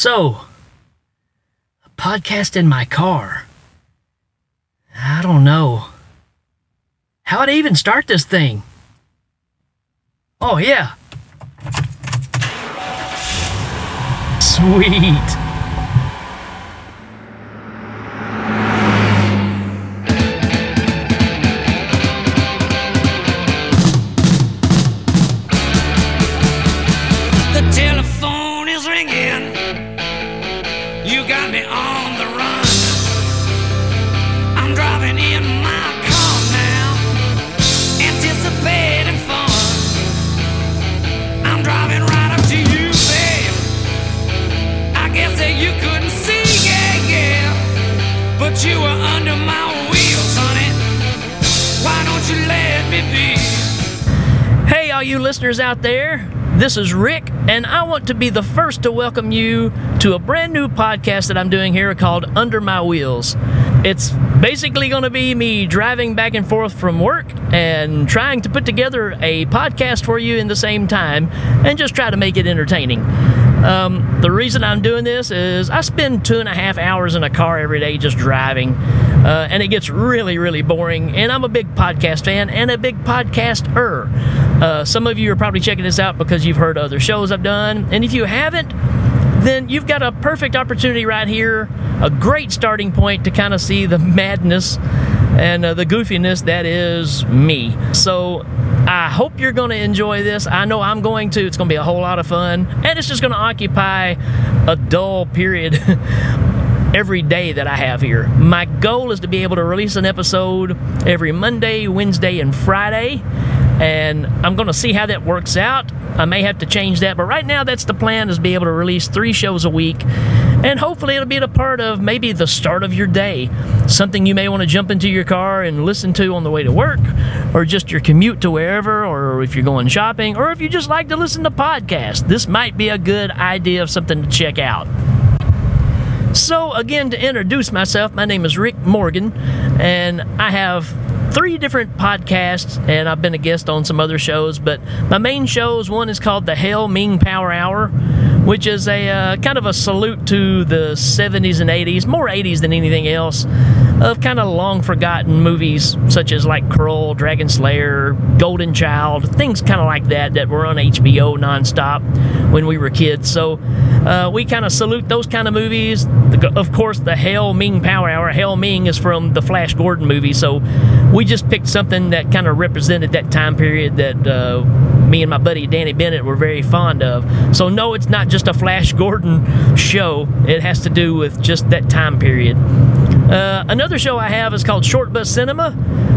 So, a podcast in my car. I don't know. How'd I even start this thing? Oh, yeah. Sweet. This is Rick, and I want to be the first to welcome you to a brand new podcast that I'm doing here called Under My Wheels. It's basically going to be me driving back and forth from work and trying to put together a podcast for you in the same time and just try to make it entertaining. Um, the reason I'm doing this is I spend two and a half hours in a car every day just driving, uh, and it gets really, really boring. And I'm a big podcast fan and a big podcaster. Uh, some of you are probably checking this out because you've heard other shows I've done, and if you haven't, then you've got a perfect opportunity right here, a great starting point to kind of see the madness and uh, the goofiness that is me. So I hope you're going to enjoy this. I know I'm going to. It's going to be a whole lot of fun, and it's just going to occupy a dull period. Every day that I have here. My goal is to be able to release an episode every Monday, Wednesday, and Friday and I'm going to see how that works out. I may have to change that, but right now that's the plan is be able to release 3 shows a week and hopefully it'll be a part of maybe the start of your day. Something you may want to jump into your car and listen to on the way to work or just your commute to wherever or if you're going shopping or if you just like to listen to podcasts. This might be a good idea of something to check out. So, again, to introduce myself, my name is Rick Morgan, and I have three different podcasts, and I've been a guest on some other shows. But my main shows one is called the Hail Ming Power Hour, which is a uh, kind of a salute to the 70s and 80s, more 80s than anything else, of kind of long forgotten movies such as like Krull, Dragonslayer, Golden Child, things kind of like that that were on HBO nonstop when we were kids. So uh, we kind of salute those kind of movies. Of course, the Hail Ming Power Hour. Hail Ming is from the Flash Gordon movie, so we just picked something that kind of represented that time period that uh, me and my buddy Danny Bennett were very fond of. So no, it's not just a Flash Gordon show. It has to do with just that time period. Uh, another show I have is called Short Bus Cinema,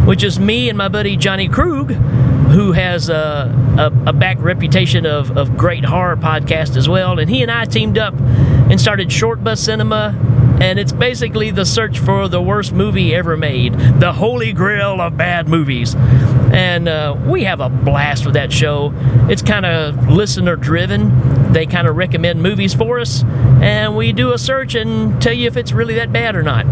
which is me and my buddy Johnny Krug, who has a, a, a back reputation of, of great horror podcast as well. And he and I teamed up and started Short Bus Cinema. And it's basically the search for the worst movie ever made, the holy grail of bad movies. And uh, we have a blast with that show. It's kind of listener driven. They kind of recommend movies for us, and we do a search and tell you if it's really that bad or not.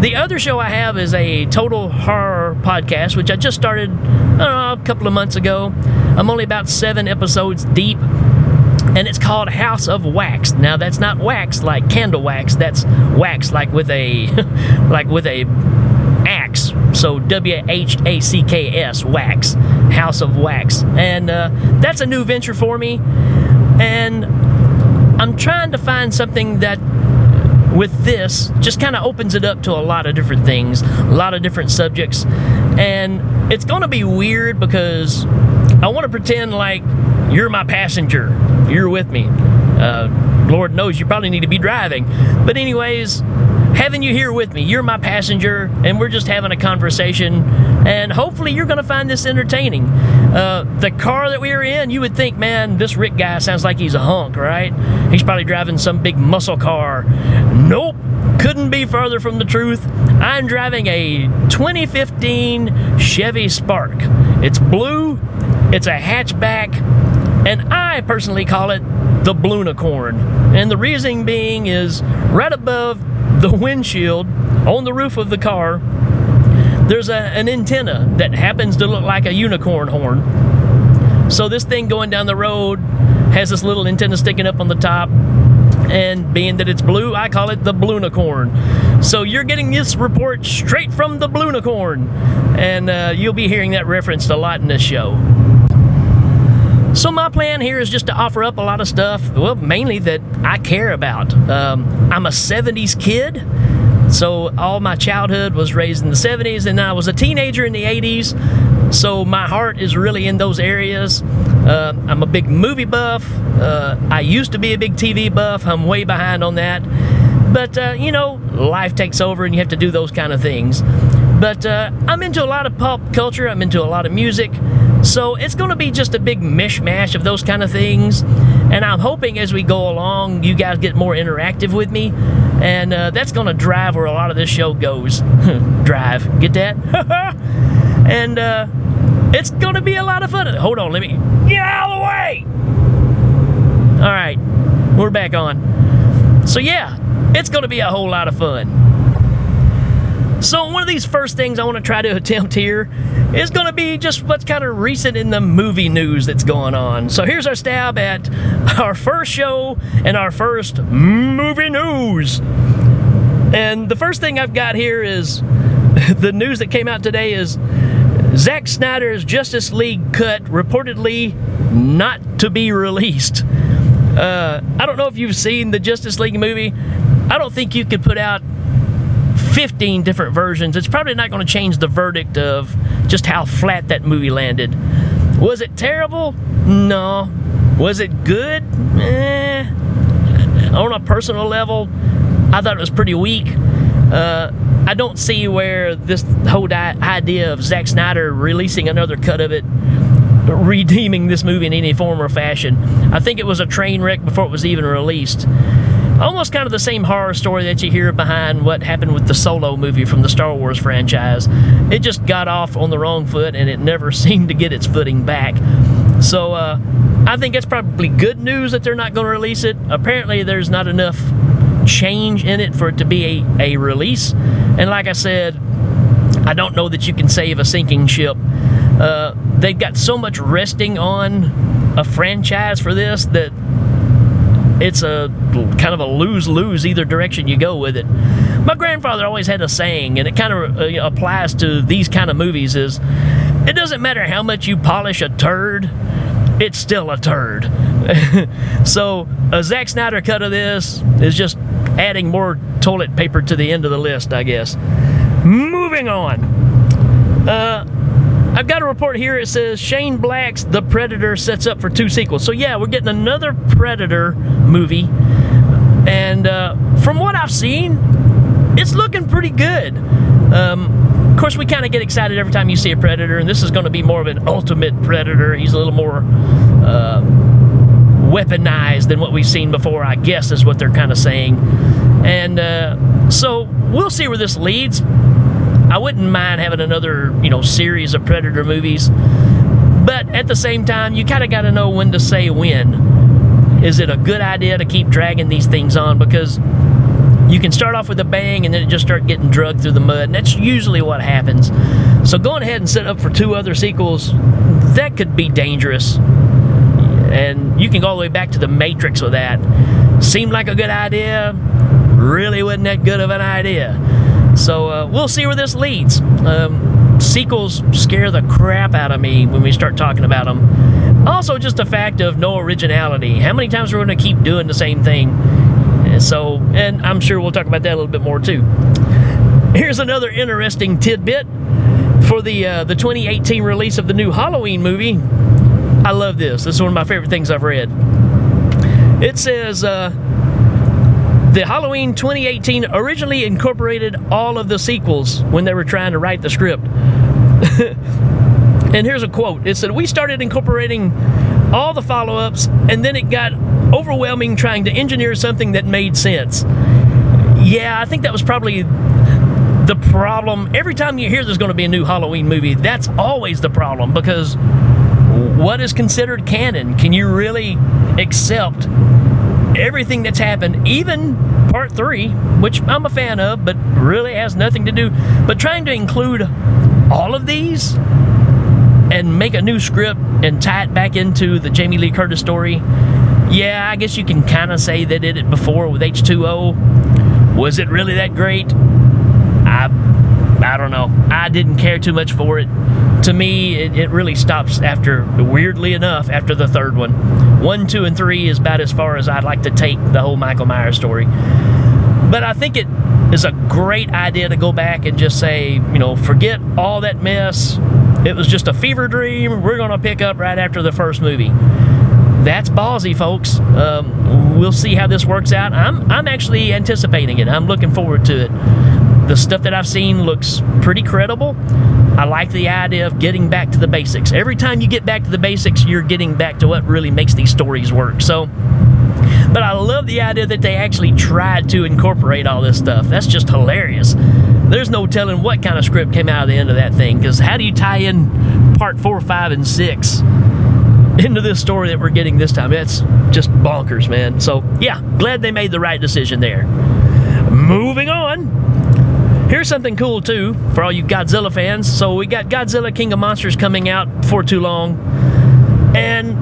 The other show I have is a total horror podcast, which I just started know, a couple of months ago. I'm only about seven episodes deep, and it's called House of Whacks. Now that's not wax like candle wax. That's wax like with a like with a axe. So W H A C K S wax, House of Whacks, and uh, that's a new venture for me. And I'm trying to find something that with this just kind of opens it up to a lot of different things, a lot of different subjects. And it's going to be weird because I want to pretend like you're my passenger, you're with me. Uh, Lord knows you probably need to be driving. But, anyways, having you here with me, you're my passenger, and we're just having a conversation. And hopefully, you're going to find this entertaining. Uh, the car that we are in, you would think, man, this Rick guy sounds like he's a hunk, right? He's probably driving some big muscle car. Nope, couldn't be further from the truth. I'm driving a 2015 Chevy Spark. It's blue, it's a hatchback, and I personally call it the Blunicorn. And the reason being is right above the windshield on the roof of the car, there's a, an antenna that happens to look like a unicorn horn. So this thing going down the road has this little antenna sticking up on the top. and being that it's blue, I call it the Bluenicorn. So you're getting this report straight from the Bluenicorn, and uh, you'll be hearing that referenced a lot in this show. So my plan here is just to offer up a lot of stuff, well, mainly that I care about. Um, I'm a 70s kid, so all my childhood was raised in the 70s, and I was a teenager in the 80s. So my heart is really in those areas. Uh, I'm a big movie buff. Uh, I used to be a big TV buff. I'm way behind on that. But, uh, you know, life takes over and you have to do those kind of things. But uh, I'm into a lot of pop culture, I'm into a lot of music. So it's going to be just a big mishmash of those kind of things. And I'm hoping as we go along, you guys get more interactive with me. And uh, that's going to drive where a lot of this show goes. drive. Get that? and uh, it's going to be a lot of fun. Hold on, let me get out of the way. All right, we're back on. So, yeah, it's going to be a whole lot of fun. So, one of these first things I want to try to attempt here is going to be just what's kind of recent in the movie news that's going on. So, here's our stab at our first show and our first movie news. And the first thing I've got here is the news that came out today is Zack Snyder's Justice League cut reportedly not to be released. Uh, I don't know if you've seen the Justice League movie. I don't think you could put out 15 different versions. It's probably not going to change the verdict of just how flat that movie landed. Was it terrible? No. Was it good? Eh. On a personal level, I thought it was pretty weak. Uh, I don't see where this whole di- idea of Zack Snyder releasing another cut of it redeeming this movie in any form or fashion. I think it was a train wreck before it was even released. Almost kind of the same horror story that you hear behind what happened with the Solo movie from the Star Wars franchise. It just got off on the wrong foot and it never seemed to get its footing back. So uh, I think it's probably good news that they're not going to release it. Apparently, there's not enough change in it for it to be a, a release. And like I said, I don't know that you can save a sinking ship. Uh, they've got so much resting on a franchise for this that it's a kind of a lose lose either direction you go with it. My grandfather always had a saying, and it kind of uh, applies to these kind of movies: is it doesn't matter how much you polish a turd, it's still a turd. so a Zack Snyder cut of this is just adding more toilet paper to the end of the list, I guess. Moving on. Uh, I've got a report here. It says Shane Black's The Predator sets up for two sequels. So yeah, we're getting another Predator movie, and uh, from what I've seen, it's looking pretty good. Um, of course, we kind of get excited every time you see a Predator, and this is going to be more of an ultimate Predator. He's a little more uh, weaponized than what we've seen before. I guess is what they're kind of saying, and uh, so we'll see where this leads. I wouldn't mind having another, you know, series of Predator movies. But at the same time, you kind of got to know when to say when. Is it a good idea to keep dragging these things on? Because you can start off with a bang and then just start getting drugged through the mud. And that's usually what happens. So going ahead and set up for two other sequels, that could be dangerous. And you can go all the way back to the Matrix with that. Seemed like a good idea, really wasn't that good of an idea. So uh, we'll see where this leads. Um, sequels scare the crap out of me when we start talking about them. Also, just the fact of no originality. How many times are we going to keep doing the same thing? And so, and I'm sure we'll talk about that a little bit more too. Here's another interesting tidbit for the uh, the 2018 release of the new Halloween movie. I love this. This is one of my favorite things I've read. It says. Uh, the Halloween 2018 originally incorporated all of the sequels when they were trying to write the script. and here's a quote it said, We started incorporating all the follow ups, and then it got overwhelming trying to engineer something that made sense. Yeah, I think that was probably the problem. Every time you hear there's going to be a new Halloween movie, that's always the problem because what is considered canon? Can you really accept everything that's happened, even part three, which I'm a fan of, but really has nothing to do. But trying to include all of these and make a new script and tie it back into the Jamie Lee Curtis story, yeah, I guess you can kind of say they did it before with H2O. Was it really that great? I I don't know. I didn't care too much for it. To me, it, it really stops after, weirdly enough, after the third one. One, two, and three is about as far as I'd like to take the whole Michael Myers story. But I think it is a great idea to go back and just say, you know, forget all that mess. It was just a fever dream. We're going to pick up right after the first movie. That's ballsy, folks. Um, we'll see how this works out. I'm, I'm actually anticipating it. I'm looking forward to it. The stuff that I've seen looks pretty credible. I like the idea of getting back to the basics. Every time you get back to the basics, you're getting back to what really makes these stories work. So, but I love the idea that they actually tried to incorporate all this stuff. That's just hilarious. There's no telling what kind of script came out of the end of that thing, because how do you tie in part four, five, and six into this story that we're getting this time? It's just bonkers, man. So, yeah, glad they made the right decision there. Moving on. Here's something cool too for all you Godzilla fans. So we got Godzilla King of Monsters coming out for too long, and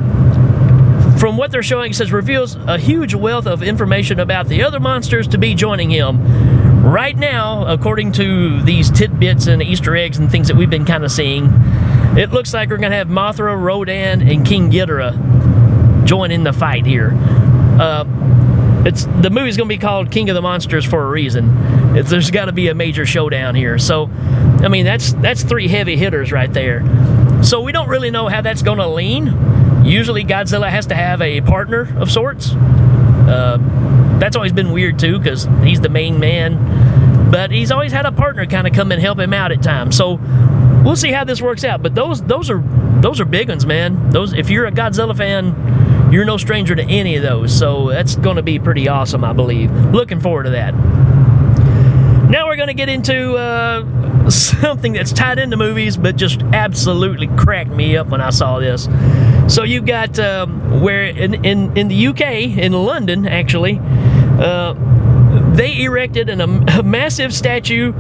from what they're showing, it says reveals a huge wealth of information about the other monsters to be joining him. Right now, according to these tidbits and Easter eggs and things that we've been kind of seeing, it looks like we're gonna have Mothra, Rodan, and King Ghidorah join in the fight here. Uh, it's the movie's gonna be called King of the Monsters for a reason. It's, there's got to be a major showdown here. So, I mean, that's that's three heavy hitters right there. So we don't really know how that's gonna lean. Usually, Godzilla has to have a partner of sorts. Uh, that's always been weird too, because he's the main man. But he's always had a partner kind of come and help him out at times. So we'll see how this works out. But those those are those are big ones, man. Those if you're a Godzilla fan, you're no stranger to any of those. So that's going to be pretty awesome, I believe. Looking forward to that. Now we're going to get into uh, something that's tied into movies, but just absolutely cracked me up when I saw this. So you got um, where in, in in the UK, in London, actually, uh, they erected an, a massive statue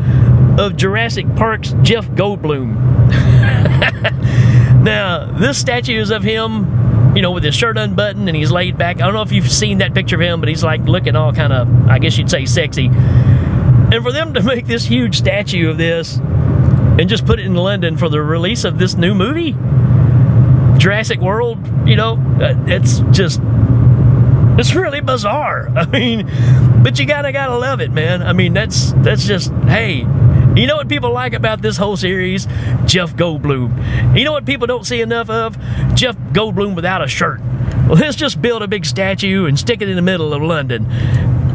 of Jurassic Park's Jeff Goldblum. now, this statue is of him, you know, with his shirt unbuttoned and he's laid back. I don't know if you've seen that picture of him, but he's like looking all kind of, I guess you'd say, sexy. And for them to make this huge statue of this and just put it in London for the release of this new movie, Jurassic World, you know, uh, it's just it's really bizarre. I mean, but you gotta gotta love it, man. I mean, that's that's just hey. You know what people like about this whole series? Jeff Goldblum. You know what people don't see enough of? Jeff Goldblum without a shirt. Well, let's just build a big statue and stick it in the middle of London.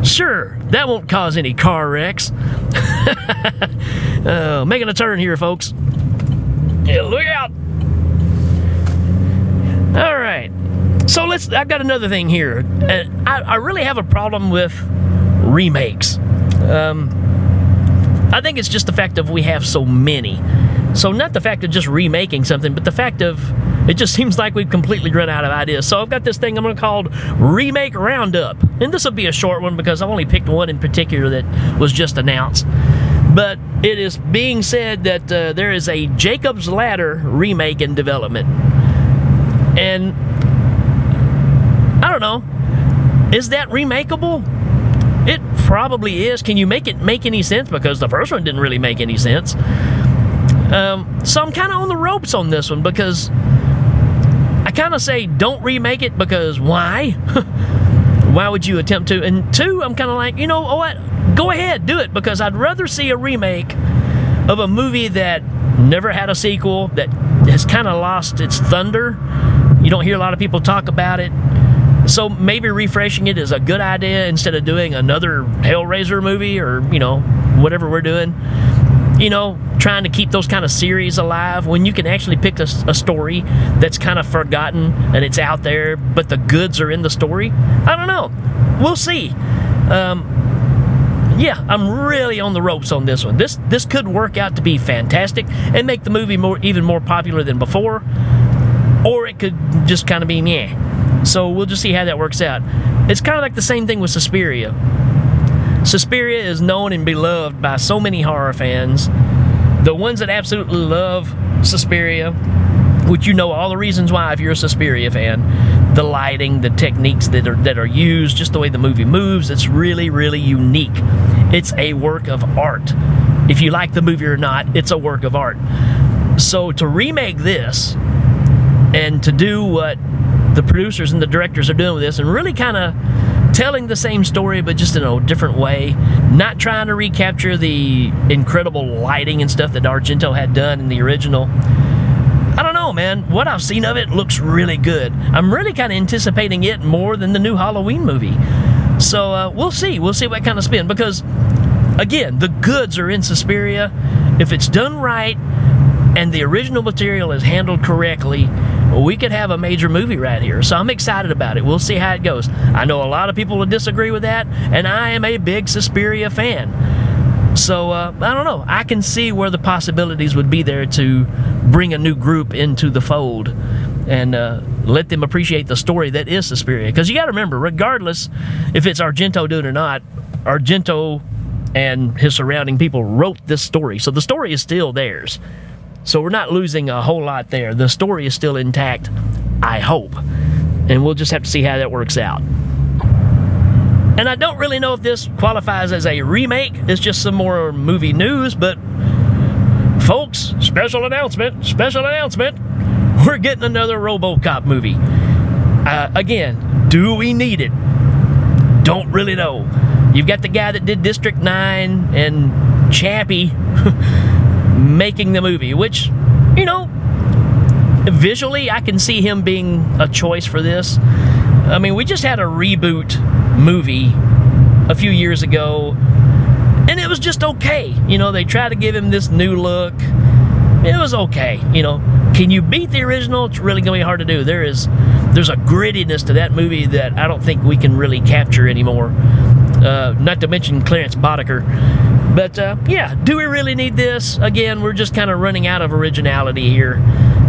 Sure, that won't cause any car wrecks. uh, making a turn here, folks. Yeah, look out! All right. So let's. I've got another thing here. Uh, I, I really have a problem with remakes. Um, I think it's just the fact of we have so many. So not the fact of just remaking something, but the fact of it just seems like we've completely run out of ideas. So I've got this thing I'm going to call Remake Roundup, and this will be a short one because I've only picked one in particular that was just announced. But it is being said that uh, there is a Jacob's Ladder remake in development, and I don't know. Is that remakeable? Probably is. Can you make it make any sense? Because the first one didn't really make any sense. Um, so I'm kind of on the ropes on this one because I kind of say don't remake it because why? why would you attempt to? And two, I'm kind of like, you know what? Go ahead, do it because I'd rather see a remake of a movie that never had a sequel, that has kind of lost its thunder. You don't hear a lot of people talk about it. So maybe refreshing it is a good idea instead of doing another Hellraiser movie or, you know, whatever we're doing. You know, trying to keep those kind of series alive when you can actually pick a, a story that's kind of forgotten and it's out there, but the goods are in the story. I don't know. We'll see. Um, yeah, I'm really on the ropes on this one. This this could work out to be fantastic and make the movie more even more popular than before, or it could just kind of be meh. So we'll just see how that works out. It's kind of like the same thing with Suspiria. Suspiria is known and beloved by so many horror fans. The ones that absolutely love Suspiria, which you know all the reasons why if you're a Suspiria fan, the lighting, the techniques that are that are used, just the way the movie moves. It's really, really unique. It's a work of art. If you like the movie or not, it's a work of art. So to remake this and to do what the producers and the directors are doing with this and really kind of telling the same story but just in a different way. Not trying to recapture the incredible lighting and stuff that argento had done in the original. I don't know man. What i've seen of it looks really good. I'm really kind of anticipating it more than the new halloween movie. So uh, we'll see. We'll see what kind of spin because again the goods are in suspiria. If it's done right and the original material is handled correctly, we could have a major movie right here. So I'm excited about it. We'll see how it goes. I know a lot of people will disagree with that, and I am a big Suspiria fan. So uh, I don't know. I can see where the possibilities would be there to bring a new group into the fold and uh, let them appreciate the story that is Suspiria. Because you got to remember, regardless if it's Argento doing it or not, Argento and his surrounding people wrote this story. So the story is still theirs. So we're not losing a whole lot there. The story is still intact, I hope. And we'll just have to see how that works out. And I don't really know if this qualifies as a remake. It's just some more movie news, but folks, special announcement, special announcement. We're getting another Robocop movie. Uh, again, do we need it? Don't really know. You've got the guy that did District 9 and Chappie. making the movie, which, you know, visually I can see him being a choice for this. I mean, we just had a reboot movie a few years ago, and it was just okay. You know, they tried to give him this new look. It was okay. You know, can you beat the original? It's really gonna be hard to do. There is, there's a grittiness to that movie that I don't think we can really capture anymore. Uh, not to mention Clarence Boddicker. But uh, yeah, do we really need this? Again, we're just kind of running out of originality here.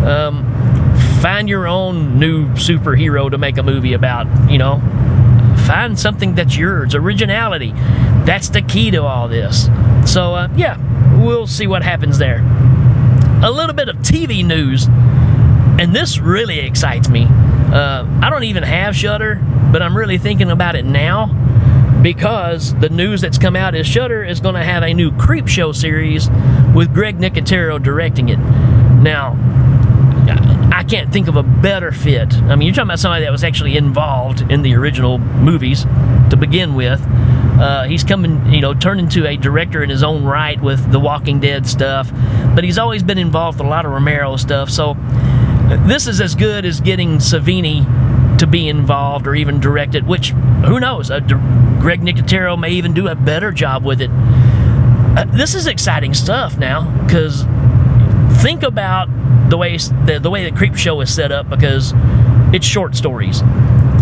Um, find your own new superhero to make a movie about, you know. Find something that's yours. Originality. That's the key to all this. So, uh, yeah, we'll see what happens there. A little bit of TV news, and this really excites me. Uh, I don't even have Shudder, but I'm really thinking about it now because the news that's come out is Shudder is going to have a new Creepshow series with Greg Nicotero directing it. Now, I can't think of a better fit. I mean, you're talking about somebody that was actually involved in the original movies to begin with. Uh, he's coming, you know, turned into a director in his own right with the Walking Dead stuff, but he's always been involved with a lot of Romero stuff. So this is as good as getting Savini to be involved or even direct it, which who knows? Uh, Greg Nicotero may even do a better job with it. Uh, this is exciting stuff now because think about the way the, the way the Creepshow is set up because it's short stories.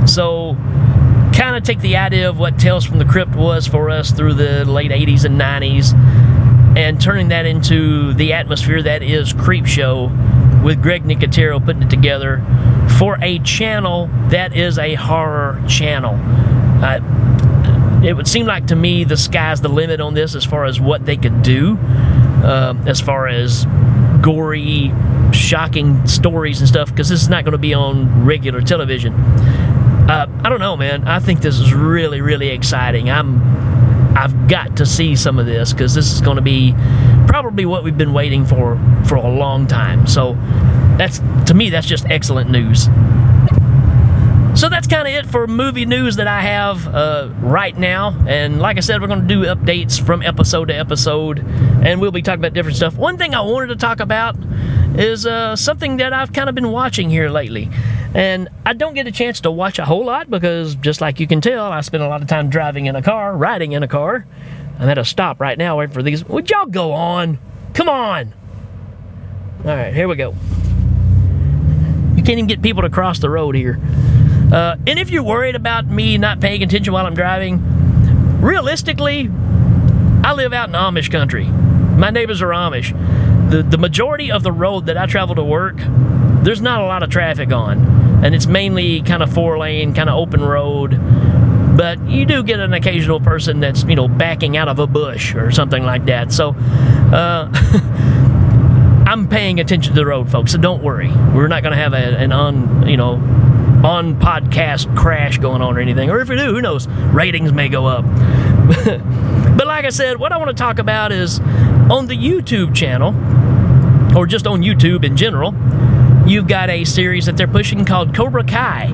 So kind of take the idea of what Tales from the Crypt was for us through the late 80s and 90s and turning that into the atmosphere that is Creepshow with Greg Nicotero putting it together for a channel that is a horror channel. Uh, it would seem like to me the sky's the limit on this as far as what they could do, uh, as far as gory, shocking stories and stuff, because this is not going to be on regular television. Uh, I don't know, man. I think this is really, really exciting. I'm I've got to see some of this because this is going to be probably what we've been waiting for for a long time. So that's to me that's just excellent news. So that's kind of it for movie news that I have uh, right now. And like I said, we're going to do updates from episode to episode, and we'll be talking about different stuff. One thing I wanted to talk about is uh, something that I've kind of been watching here lately. And I don't get a chance to watch a whole lot because, just like you can tell, I spend a lot of time driving in a car, riding in a car. I'm at a stop right now waiting for these. Would y'all go on? Come on. All right, here we go. Can't even get people to cross the road here. Uh, and if you're worried about me not paying attention while I'm driving, realistically, I live out in Amish country. My neighbors are Amish. The, the majority of the road that I travel to work, there's not a lot of traffic on. And it's mainly kind of four lane, kind of open road. But you do get an occasional person that's, you know, backing out of a bush or something like that. So, uh, I'm paying attention to the road, folks. So don't worry. We're not going to have a, an un, you know, on podcast crash going on or anything. Or if we do, who knows? Ratings may go up. but like I said, what I want to talk about is on the YouTube channel, or just on YouTube in general, you've got a series that they're pushing called Cobra Kai.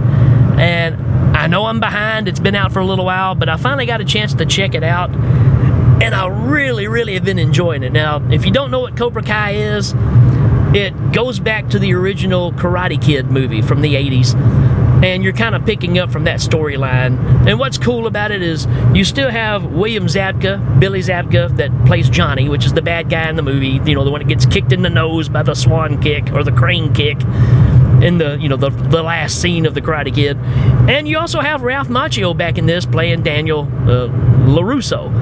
And I know I'm behind, it's been out for a little while, but I finally got a chance to check it out. And I really, really have been enjoying it. Now, if you don't know what Cobra Kai is, it goes back to the original Karate Kid movie from the 80s and you're kind of picking up from that storyline. And what's cool about it is you still have William Zabka, Billy Zabka, that plays Johnny, which is the bad guy in the movie. You know, the one that gets kicked in the nose by the swan kick or the crane kick in the you know the, the last scene of the Karate Kid. And you also have Ralph Macchio back in this playing Daniel uh, Larusso,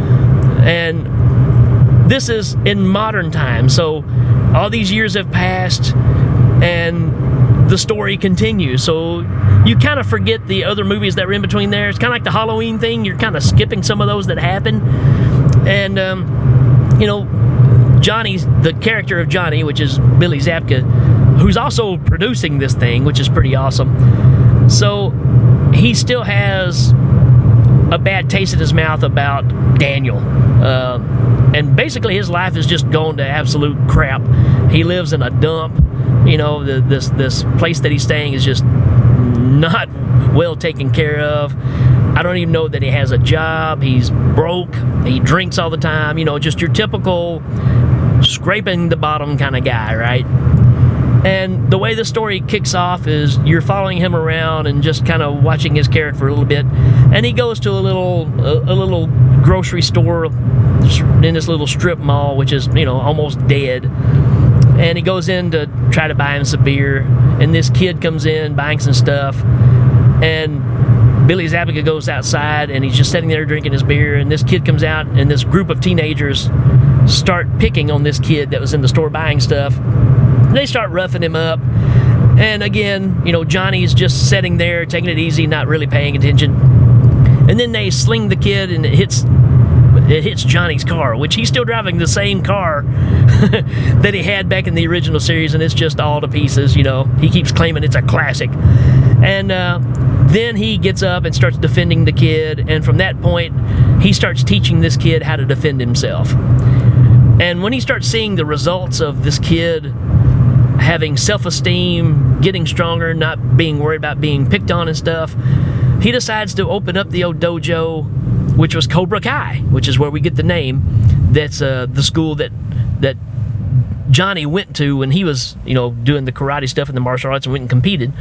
and this is in modern times. So all these years have passed, and the story continues. So you kind of forget the other movies that were in between there. It's kind of like the Halloween thing. You're kind of skipping some of those that happen. And, um, you know, Johnny's, the character of Johnny, which is Billy Zabka, who's also producing this thing, which is pretty awesome. So he still has a bad taste in his mouth about Daniel. Uh, and basically, his life is just going to absolute crap. He lives in a dump. You know, the, this this place that he's staying is just not well taken care of. I don't even know that he has a job. He's broke. He drinks all the time. You know, just your typical scraping the bottom kind of guy, right? And the way the story kicks off is you're following him around and just kind of watching his character for a little bit. And he goes to a little a, a, little grocery store in this little strip mall, which is you know almost dead. And he goes in to try to buy him some beer. And this kid comes in buying some stuff. And Billy Zabka goes outside and he's just sitting there drinking his beer. And this kid comes out, and this group of teenagers start picking on this kid that was in the store buying stuff they start roughing him up. And again, you know, Johnny's just sitting there, taking it easy, not really paying attention. And then they sling the kid and it hits it hits Johnny's car, which he's still driving the same car that he had back in the original series, and it's just all to pieces. You know, he keeps claiming it's a classic, and uh, then he gets up and starts defending the kid, and from that point, he starts teaching this kid how to defend himself. And when he starts seeing the results of this kid having self esteem, getting stronger, not being worried about being picked on and stuff, he decides to open up the old dojo, which was Cobra Kai, which is where we get the name. That's uh, the school that that Johnny went to when he was, you know, doing the karate stuff and the martial arts and went and competed.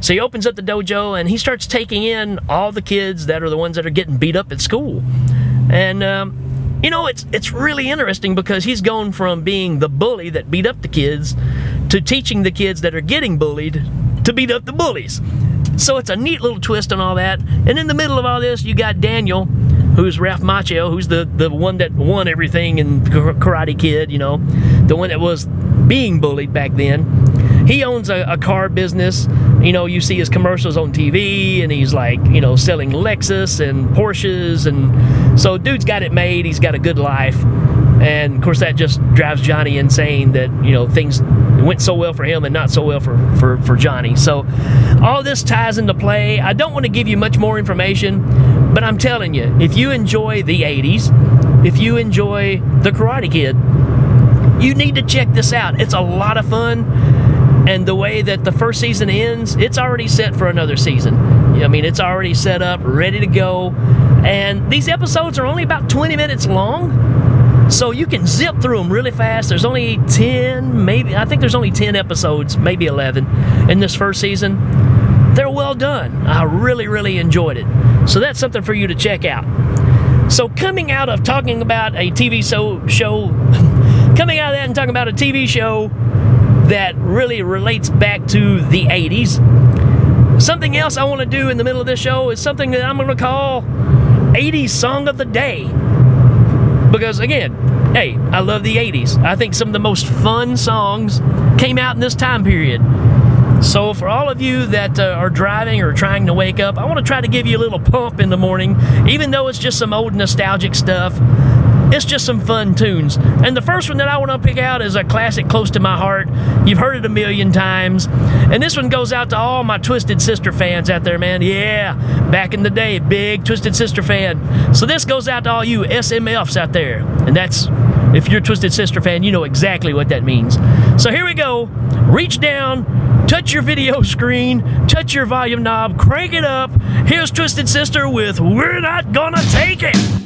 So he opens up the dojo and he starts taking in all the kids that are the ones that are getting beat up at school. And um, you know, it's it's really interesting because he's gone from being the bully that beat up the kids to teaching the kids that are getting bullied to beat up the bullies. So it's a neat little twist on all that. And in the middle of all this, you got Daniel, who's Ralph Macchio, who's the, the one that won everything in Karate Kid, you know, the one that was being bullied back then. He owns a, a car business. You know, you see his commercials on TV, and he's like, you know, selling Lexus and Porsches. And so, dude's got it made. He's got a good life. And of course, that just drives Johnny insane that, you know, things went so well for him and not so well for, for, for Johnny. So all this ties into play. I don't want to give you much more information, but I'm telling you, if you enjoy the 80s, if you enjoy The Karate Kid, you need to check this out. It's a lot of fun. And the way that the first season ends, it's already set for another season. I mean, it's already set up, ready to go. And these episodes are only about 20 minutes long so you can zip through them really fast. There's only 10, maybe, I think there's only 10 episodes, maybe 11 in this first season. They're well done. I really, really enjoyed it. So that's something for you to check out. So coming out of talking about a TV show, show coming out of that and talking about a TV show that really relates back to the 80s. Something else I want to do in the middle of this show is something that I'm going to call 80s Song of the Day. Because again, hey, I love the 80s. I think some of the most fun songs came out in this time period. So, for all of you that uh, are driving or trying to wake up, I want to try to give you a little pump in the morning, even though it's just some old nostalgic stuff. It's just some fun tunes. And the first one that I want to pick out is a classic close to my heart. You've heard it a million times. And this one goes out to all my Twisted Sister fans out there, man. Yeah, back in the day, big Twisted Sister fan. So this goes out to all you SMFs out there. And that's, if you're a Twisted Sister fan, you know exactly what that means. So here we go. Reach down, touch your video screen, touch your volume knob, crank it up. Here's Twisted Sister with We're Not Gonna Take It.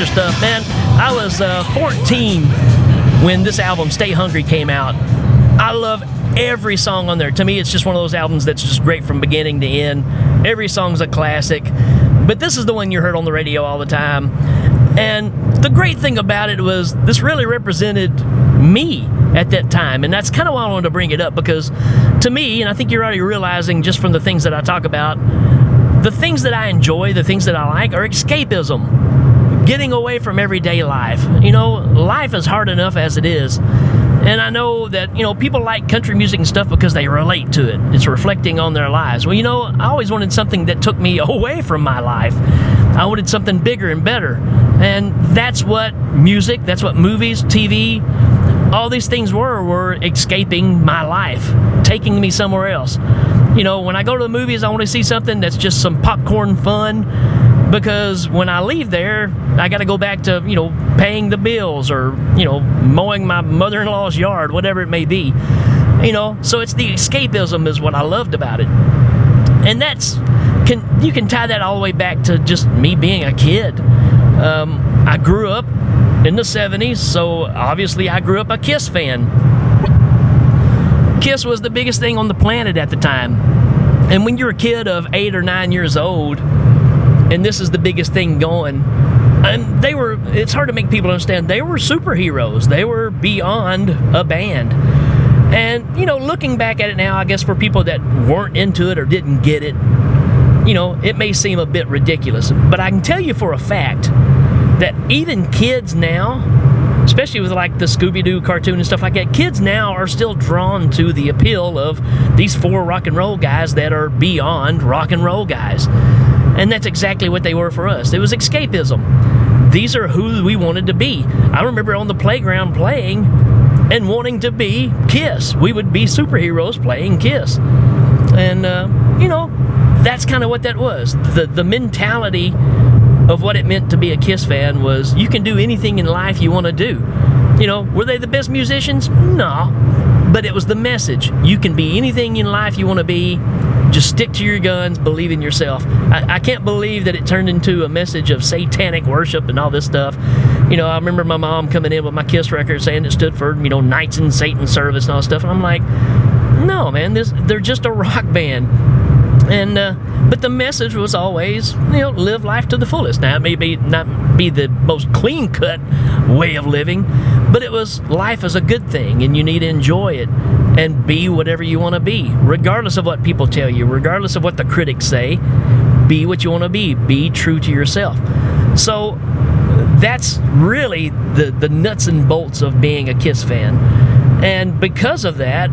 Sister stuff, man. I was uh, 14 when this album "Stay Hungry" came out. I love every song on there. To me, it's just one of those albums that's just great from beginning to end. Every song's a classic, but this is the one you heard on the radio all the time. And the great thing about it was this really represented me at that time, and that's kind of why I wanted to bring it up because to me, and I think you're already realizing just from the things that I talk about, the things that I enjoy, the things that I like, are escapism. Getting away from everyday life. You know, life is hard enough as it is. And I know that, you know, people like country music and stuff because they relate to it. It's reflecting on their lives. Well, you know, I always wanted something that took me away from my life. I wanted something bigger and better. And that's what music, that's what movies, TV, all these things were were escaping my life, taking me somewhere else. You know, when I go to the movies, I want to see something that's just some popcorn fun because when I leave there, I got to go back to, you know, paying the bills or, you know, mowing my mother in law's yard, whatever it may be. You know, so it's the escapism is what I loved about it. And that's can you can tie that all the way back to just me being a kid. Um, I grew up in the 70s, so obviously I grew up a Kiss fan. Kiss was the biggest thing on the planet at the time. And when you're a kid of eight or nine years old, and this is the biggest thing going, and they were, it's hard to make people understand, they were superheroes. They were beyond a band. And, you know, looking back at it now, I guess for people that weren't into it or didn't get it, you know, it may seem a bit ridiculous. But I can tell you for a fact that even kids now, especially with like the Scooby Doo cartoon and stuff like that, kids now are still drawn to the appeal of these four rock and roll guys that are beyond rock and roll guys. And that's exactly what they were for us. It was escapism. These are who we wanted to be. I remember on the playground playing and wanting to be Kiss. We would be superheroes playing Kiss. And, uh, you know, that's kind of what that was. The, the mentality of what it meant to be a Kiss fan was you can do anything in life you want to do. You know, were they the best musicians? No. But it was the message. You can be anything in life you want to be. Just stick to your guns, believe in yourself. I, I, can't believe that it turned into a message of satanic worship and all this stuff. You know, I remember my mom coming in with my Kiss record saying it stood for, you know, Knights in Satan service and all this stuff. And I'm like, no, man, this they're just a rock band and uh, but the message was always you know live life to the fullest. Now it may be not be the most clean cut way of living but it was life is a good thing and you need to enjoy it and be whatever you want to be regardless of what people tell you regardless of what the critics say. Be what you want to be. Be true to yourself. So that's really the the nuts and bolts of being a kiss fan. And because of that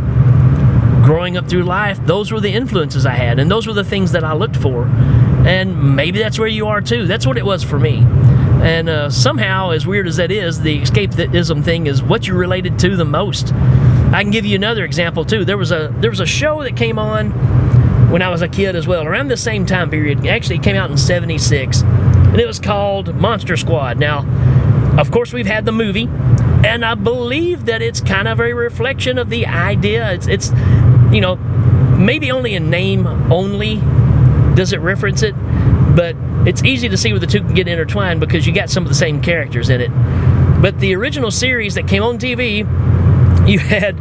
growing up through life, those were the influences I had, and those were the things that I looked for. And maybe that's where you are too. That's what it was for me. And uh, somehow, as weird as that is, the escapism thing is what you related to the most. I can give you another example too. There was a there was a show that came on when I was a kid as well, around the same time period. Actually, came out in '76, and it was called Monster Squad. Now, of course, we've had the movie, and I believe that it's kind of a reflection of the idea. It's it's you know, maybe only in name only does it reference it, but it's easy to see where the two can get intertwined because you got some of the same characters in it. But the original series that came on TV, you had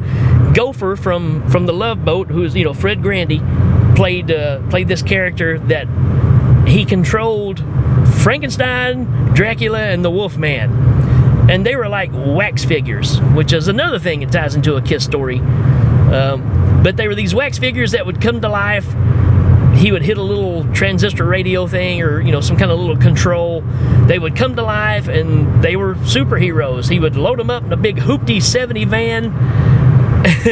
Gopher from from the Love Boat, who's you know Fred Grandy, played uh, played this character that he controlled Frankenstein, Dracula, and the Wolfman, and they were like wax figures, which is another thing that ties into a Kiss story. Um, but they were these wax figures that would come to life. He would hit a little transistor radio thing or, you know, some kind of little control. They would come to life and they were superheroes. He would load them up in a big hoopty 70 van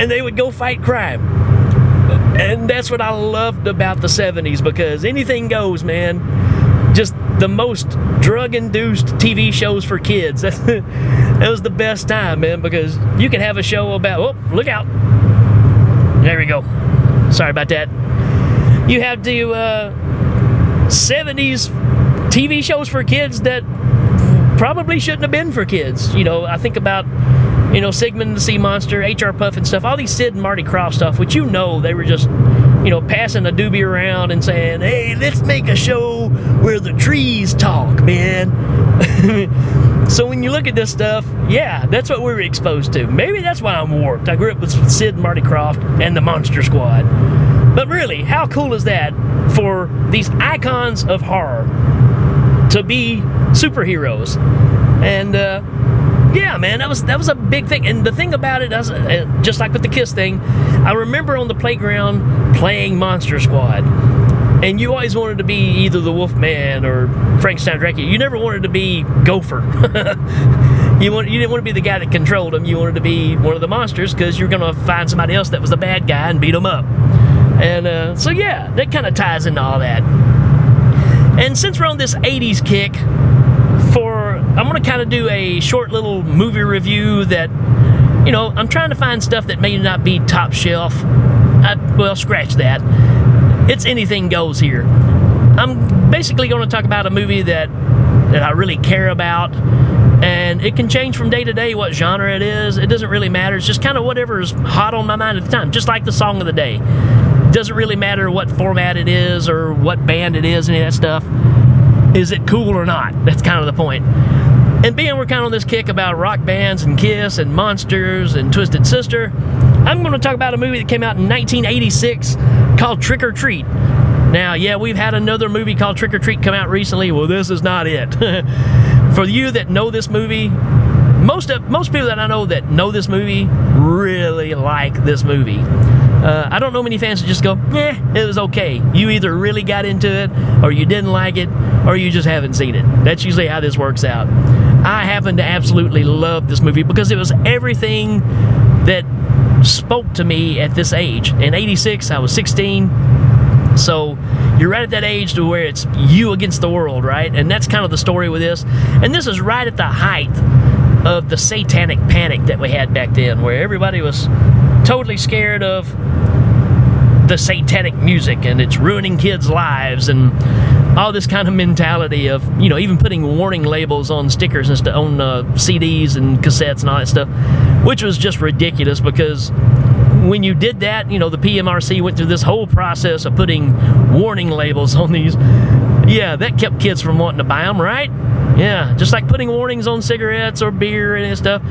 and they would go fight crime. And that's what I loved about the 70s because anything goes, man. Just the most drug induced TV shows for kids. that was the best time, man, because you could have a show about, oh, look out, there we go. Sorry about that. You have the uh, 70s TV shows for kids that probably shouldn't have been for kids. You know, I think about, you know, Sigmund the Sea Monster, H.R. Pufnstuf, all these Sid and Marty Krofft stuff, which you know they were just, you know, passing a doobie around and saying, hey, let's make a show where the trees talk, man. So when you look at this stuff, yeah, that's what we were exposed to. Maybe that's why I'm warped. I grew up with Sid Marty Krofft and the Monster Squad. But really, how cool is that for these icons of horror to be superheroes? And uh, yeah, man, that was that was a big thing. And the thing about it, uh, just like with the Kiss thing, I remember on the playground playing Monster Squad and you always wanted to be either the Wolfman or Frankenstein Dracula. You never wanted to be Gopher. you want, you didn't want to be the guy that controlled them. You wanted to be one of the monsters because you're to find somebody else that was the bad guy and beat them up. And uh, so yeah, that kind of ties into all that. And since we're on this 80s kick, I'm going to kind of do a short little movie review that, you know, I'm trying to find stuff that may not be top shelf. I, well, scratch that it's anything goes here. I'm basically going to talk about a movie that that I really care about, and it can change from day to day what genre it is. It doesn't really matter. It's just kind of whatever is hot on my mind at the time, just like the song of the day. It doesn't really matter what format it is or what band it is, any of that stuff. Is it cool or not? That's kind of the point. And being we're kind of on this kick about rock bands and Kiss and Monsters and Twisted Sister, I'm going to talk about a movie that came out in 1986 called Trick or Treat. Now, yeah, we've had another movie called Trick or Treat come out recently. Well, this is not it. For you that know this movie, most of most people that I know that know this movie really like this movie. Uh, I don't know many fans that just go, "Yeah, it was okay." You either really got into it, or you didn't like it, or you just haven't seen it. That's usually how this works out. I happen to absolutely love this movie because it was everything that spoke to me at this age. In '86, I was 16. So you're right at that age to where it's you against the world, right? And that's kind of the story with this. And this is right at the height of the satanic panic that we had back then, where everybody was totally scared of the satanic music and it's ruining kids' lives and all this kind of mentality of you know even putting warning labels on stickers and st- on uh, CDs and cassettes and all that stuff, which was just ridiculous because when you did that, you know the PMRC went through this whole process of putting warning labels on these. Yeah, that kept kids from wanting to buy them, right? Yeah, just like putting warnings on cigarettes or beer and stuff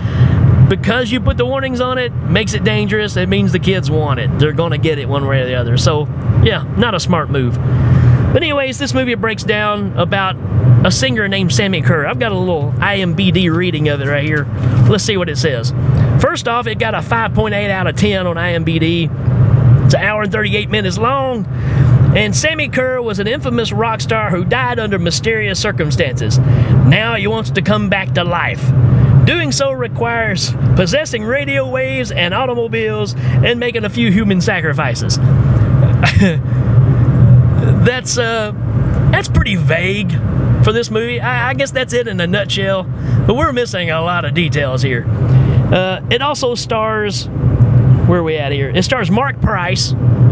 because you put the warnings on it makes it dangerous it means the kids want it. They're going to get it one way or the other. So yeah not a smart move. But anyways this movie breaks down about a singer named Sammi Curr. I've got a little imbd reading of it right here. Let's see what it says. First off it got a 5.8 out of 10 on imbd it's an hour and 38 minutes long. And Sammi Curr was an infamous rock star who died under mysterious circumstances. Now he wants to come back to life. Doing so requires possessing radio waves and automobiles and making a few human sacrifices. that's uh that's pretty vague for this movie. I, I, guess that's it in a nutshell. But we're missing a lot of details here. Uh, it also stars where are we at here? It stars Mark Price,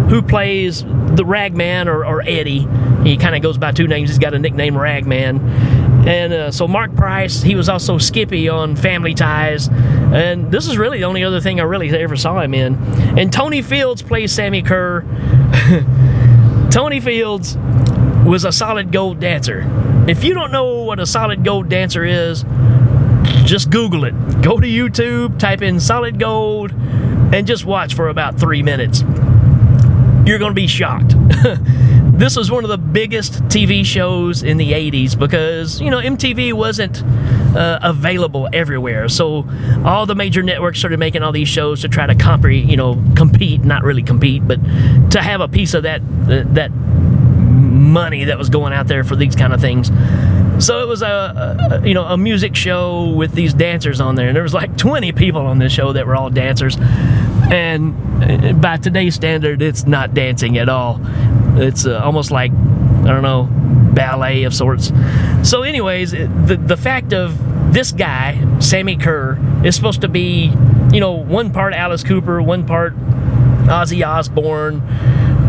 who plays the Ragman or, or Eddie. He kind of goes by two names. He's got a nickname Ragman. And uh, so Mark Price, he was also Skippy on Family Ties. And this is really the only other thing I really ever saw him in. And Tony Fields plays Sammi Curr. Tony Fields was a solid gold dancer. If you don't know what a solid gold dancer is, just Google it. Go to YouTube, type in solid gold, and just watch for about three minutes. You're going to be shocked. this was one of the biggest TV shows in the 80s because, you know, MTV wasn't uh, available everywhere. So all the major networks started making all these shows to try to compre- you know, compete, not really compete, but to have a piece of that uh, that money that was going out there for these kind of things. So it was a, a, you know a music show with these dancers on there, and there was like 20 people on this show that were all dancers. And by today's standard, it's not dancing at all. It's uh, almost like I don't know ballet of sorts. So, anyways, the the fact of this guy, Sammi Curr, is supposed to be you know one part Alice Cooper, one part Ozzy Osbourne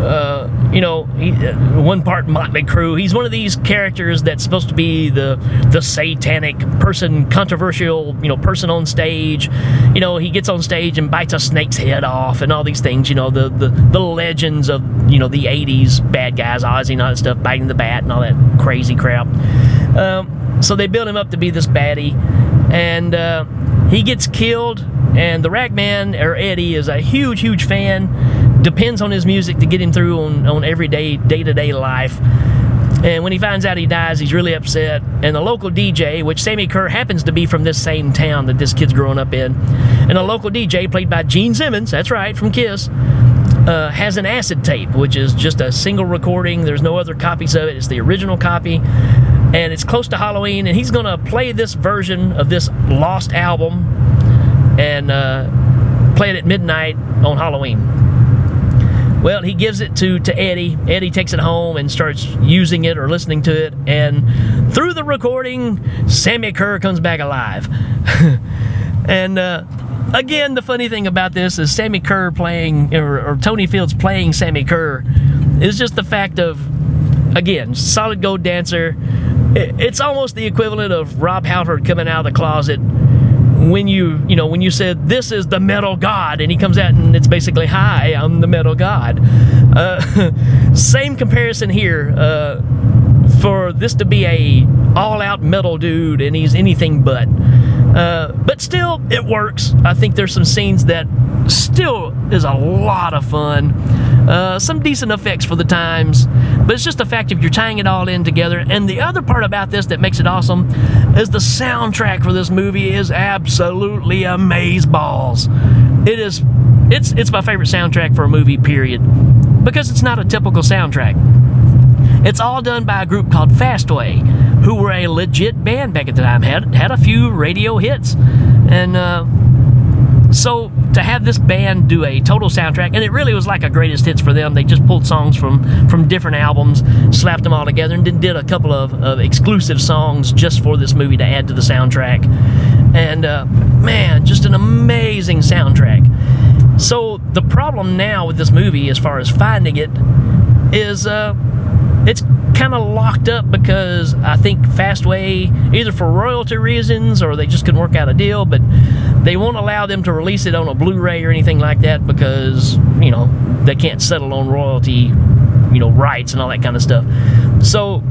uh, you know, he, uh, one part Motley Crue. He's one of these characters that's supposed to be the the satanic person, controversial, you know, person on stage. You know, he gets on stage and bites a snake's head off, and all these things. You know, the the, the legends of you know the '80s bad guys, Ozzy and all that stuff, biting the bat and all that crazy crap. Um, so they build him up to be this baddie, and uh, he gets killed. And the Ragman or Eddie is a huge, huge fan depends on his music to get him through on, on everyday day to day life. And when he finds out he dies, he's really upset. And the local DJ, which Sammi Curr happens to be from this same town that this kid's growing up in, and a local DJ played by Gene Simmons, that's right, from Kiss, uh, has an acid tape, which is just a single recording. There's no other copies of it. It's the original copy. And it's close to Halloween, and he's going to play this version of this lost album and uh, play it at midnight on Halloween. Well, he gives it to, to Eddie. Eddie takes it home and starts using it or listening to it. And through the recording, Sammi Curr comes back alive. and uh, again, the funny thing about this is Sammi Curr playing, or, or Tony Fields playing Sammi Curr, is just the fact of, again, solid gold dancer, it, it's almost the equivalent of Rob Halford coming out of the closet when you you know when you said this is the metal god and he comes out and it's basically hi i'm the metal god. Uh, same comparison here uh, for this to be a all-out metal dude and he's anything but. Uh, but still it works. I think there's some scenes that still is a lot of fun uh, some decent effects for the times, but it's just the fact of you're tying it all in together. And the other part about this that makes it awesome is the soundtrack for this movie is absolutely amazeballs. It is, it's it's my favorite soundtrack for a movie. Period, because it's not a typical soundtrack. It's all done by a group called Fastway, who were a legit band back at the time. had had a few radio hits, and. Uh, so to have this band do a total soundtrack, and it really was like a greatest hits for them. They just pulled songs from from different albums, slapped them all together, and did a couple of, of exclusive songs just for this movie to add to the soundtrack. And uh, man, just an amazing soundtrack. So the problem now with this movie, as far as finding it, is uh, it's kind of locked up because I think Fastway, either for royalty reasons or they just couldn't work out a deal, but they won't allow them to release it on a Blu-ray or anything like that because you know they can't settle on royalty, you know, rights and all that kind of stuff. So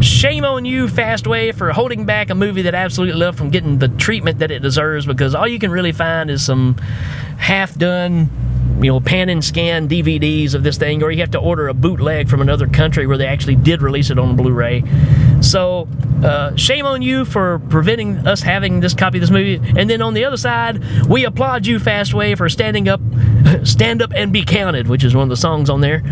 shame on you, Fastway, for holding back a movie that I absolutely love from getting the treatment that it deserves because all you can really find is some half done you know, pan and scan DVDs of this thing, or you have to order a bootleg from another country where they actually did release it on Blu-ray. So, uh, shame on you for preventing us having this copy of this movie. And then on the other side, we applaud you, Fastway, for standing up, stand up and be counted, which is one of the songs on there,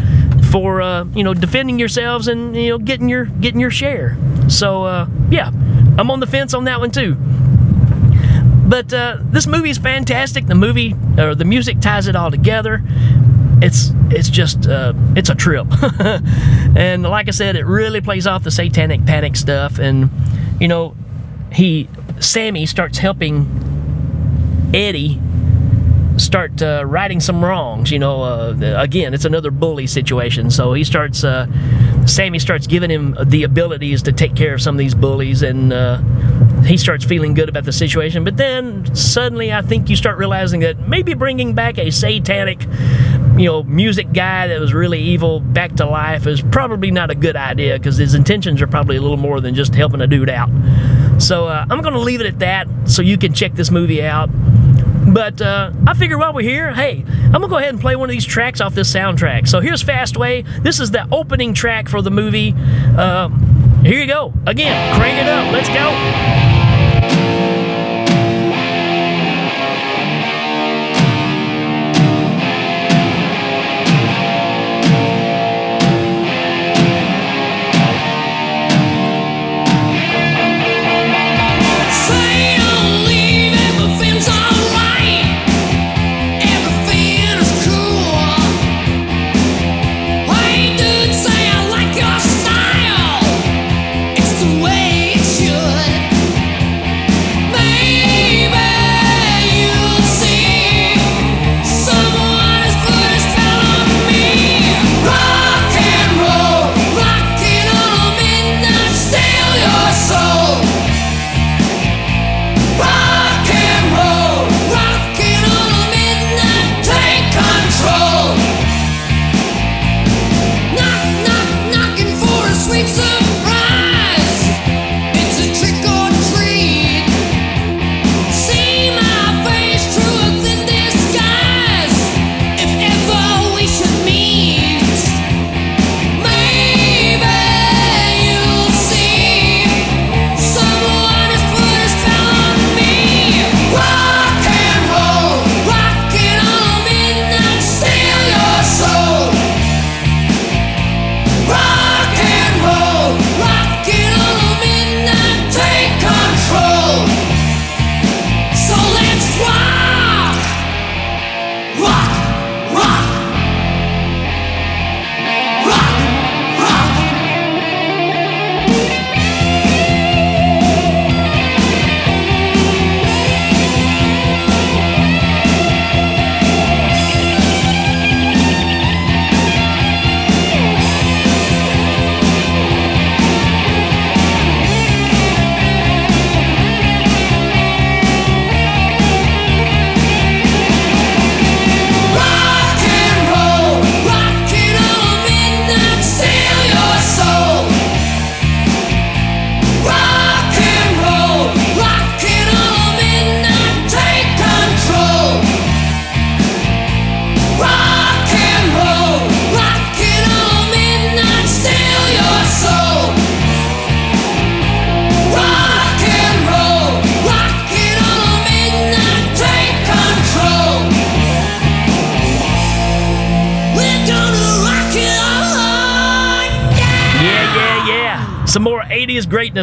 for uh, you know defending yourselves and you know getting your getting your share. So, uh, yeah, I'm on the fence on that one too. But uh, this movie is fantastic. The movie or the music ties it all together. It's it's just uh, it's a trip, and like I said, it really plays off the satanic panic stuff. And you know, he Sammy starts helping Eddie start uh, righting some wrongs. You know, uh, again, it's another bully situation. So he starts, uh, Sammy starts giving him the abilities to take care of some of these bullies, and uh, he starts feeling good about the situation. But then suddenly, I think you start realizing that maybe bringing back a satanic, you know, music guy that was really evil back to life is probably not a good idea because his intentions are probably a little more than just helping a dude out. So uh, I'm going to leave it at that so you can check this movie out. But uh, I figure while we're here, hey, I'm gonna go ahead and play one of these tracks off this soundtrack. So here's Fastway. This is the opening track for the movie. Um, here you go. Again, crank it up. Let's go.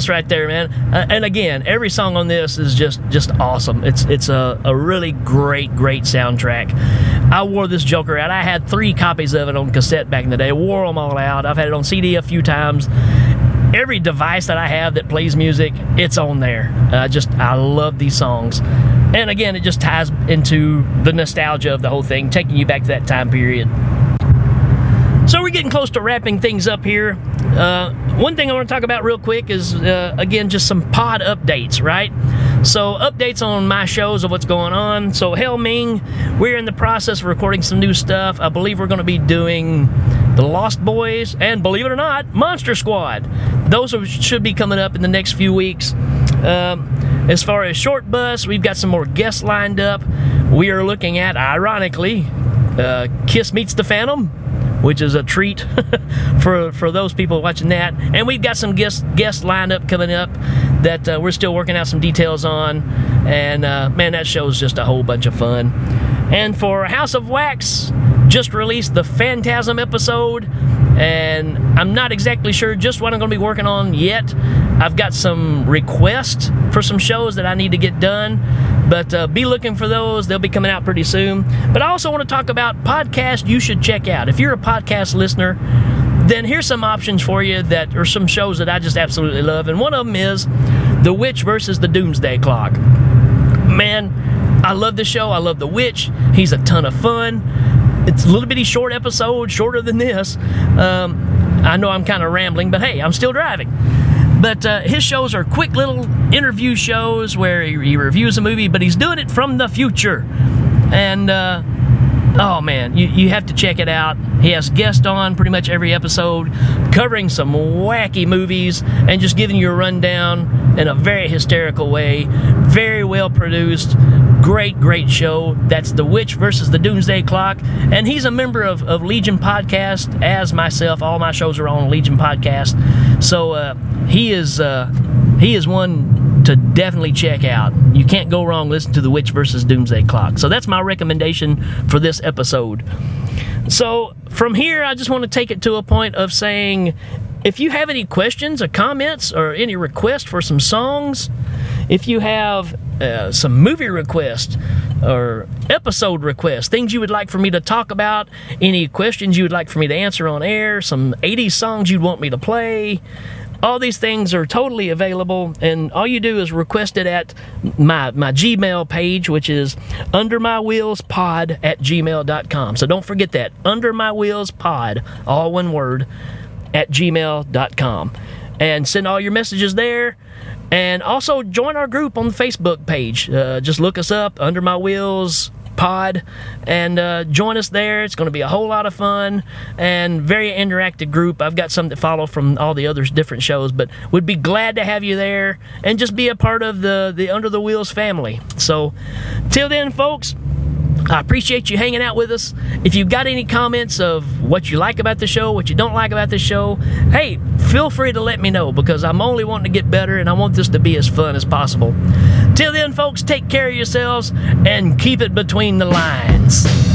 Right there, man. Uh, and again, every song on this is just just awesome. It's it's a, a really great great soundtrack. I wore this Joker out. I had three copies of it on cassette back in the day. Wore them all out. I've had it on CD a few times. Every device that I have that plays music, it's on there. I just I love these songs. And again, it just ties into the nostalgia of the whole thing, taking you back to that time period. So we're getting close to wrapping things up here. Uh, one thing I want to talk about real quick is, uh, again, just some pod updates, right? So, updates on my shows of what's going on. So, Hail Ming, we're in the process of recording some new stuff. I believe we're going to be doing The Lost Boys and, believe it or not, Monster Squad. Those are, should be coming up in the next few weeks. Um, as far as Short Bus, we've got some more guests lined up. We are looking at, ironically, uh, Kiss Meets the Phantom which is a treat for for those people watching that. And we've got some guests guests lined up coming up that uh, we're still working out some details on. And uh, man, that show is just a whole bunch of fun. And for House of Whacks, just released the Phantasm episode, and I'm not exactly sure just what I'm going to be working on yet. I've got some requests for some shows that I need to get done, but uh, be looking for those. They'll be coming out pretty soon. But I also want to talk about podcasts you should check out. If you're a podcast listener, then here's some options for you that are some shows that I just absolutely love. And one of them is The Witch versus the Doomsday Clock. Man, I love the show. I love The Witch. He's a ton of fun. It's a little bitty short episode, shorter than this. Um, I know I'm kind of rambling, but hey, I'm still driving. But uh, his shows are quick little interview shows where he, he, reviews a movie, but he's doing it from the future. And uh, oh man, you, you have to check it out. He has guests on pretty much every episode, covering some wacky movies and just giving you a rundown in a very hysterical way. Very well produced. Great, great show. That's The Witch versus the Doomsday Clock. And he's a member of, of Legion Podcast, as myself. All my shows are on Legion Podcast. So uh, he is uh, he is one to definitely check out. You can't go wrong listening to The Witch versus Doomsday Clock. So that's my recommendation for this episode. So from here, I just want to take it to a point of saying if you have any questions or comments or any requests for some songs, if you have uh, some movie requests or episode requests, things you would like for me to talk about, any questions you would like for me to answer on air, some 80s songs you'd want me to play, all these things are totally available and all you do is request it at my, my gmail page which is under my wheels pod at gmail.com so don't forget that under my wheels pod all one word at gmail.com and send all your messages there and also join our group on the facebook page. Uh, just look us up under my wheels pod and uh, join us there. It's going to be a whole lot of fun and very interactive group. I've got some that follow from all the other different shows, but would be glad to have you there and just be a part of the the Under the Wheels family. So, till then, folks. I appreciate you hanging out with us. If you've got any comments of what you like about the show, what you don't like about the show, hey, feel free to let me know because I'm only wanting to get better and I want this to be as fun as possible. Till then, folks, take care of yourselves and keep it between the lines.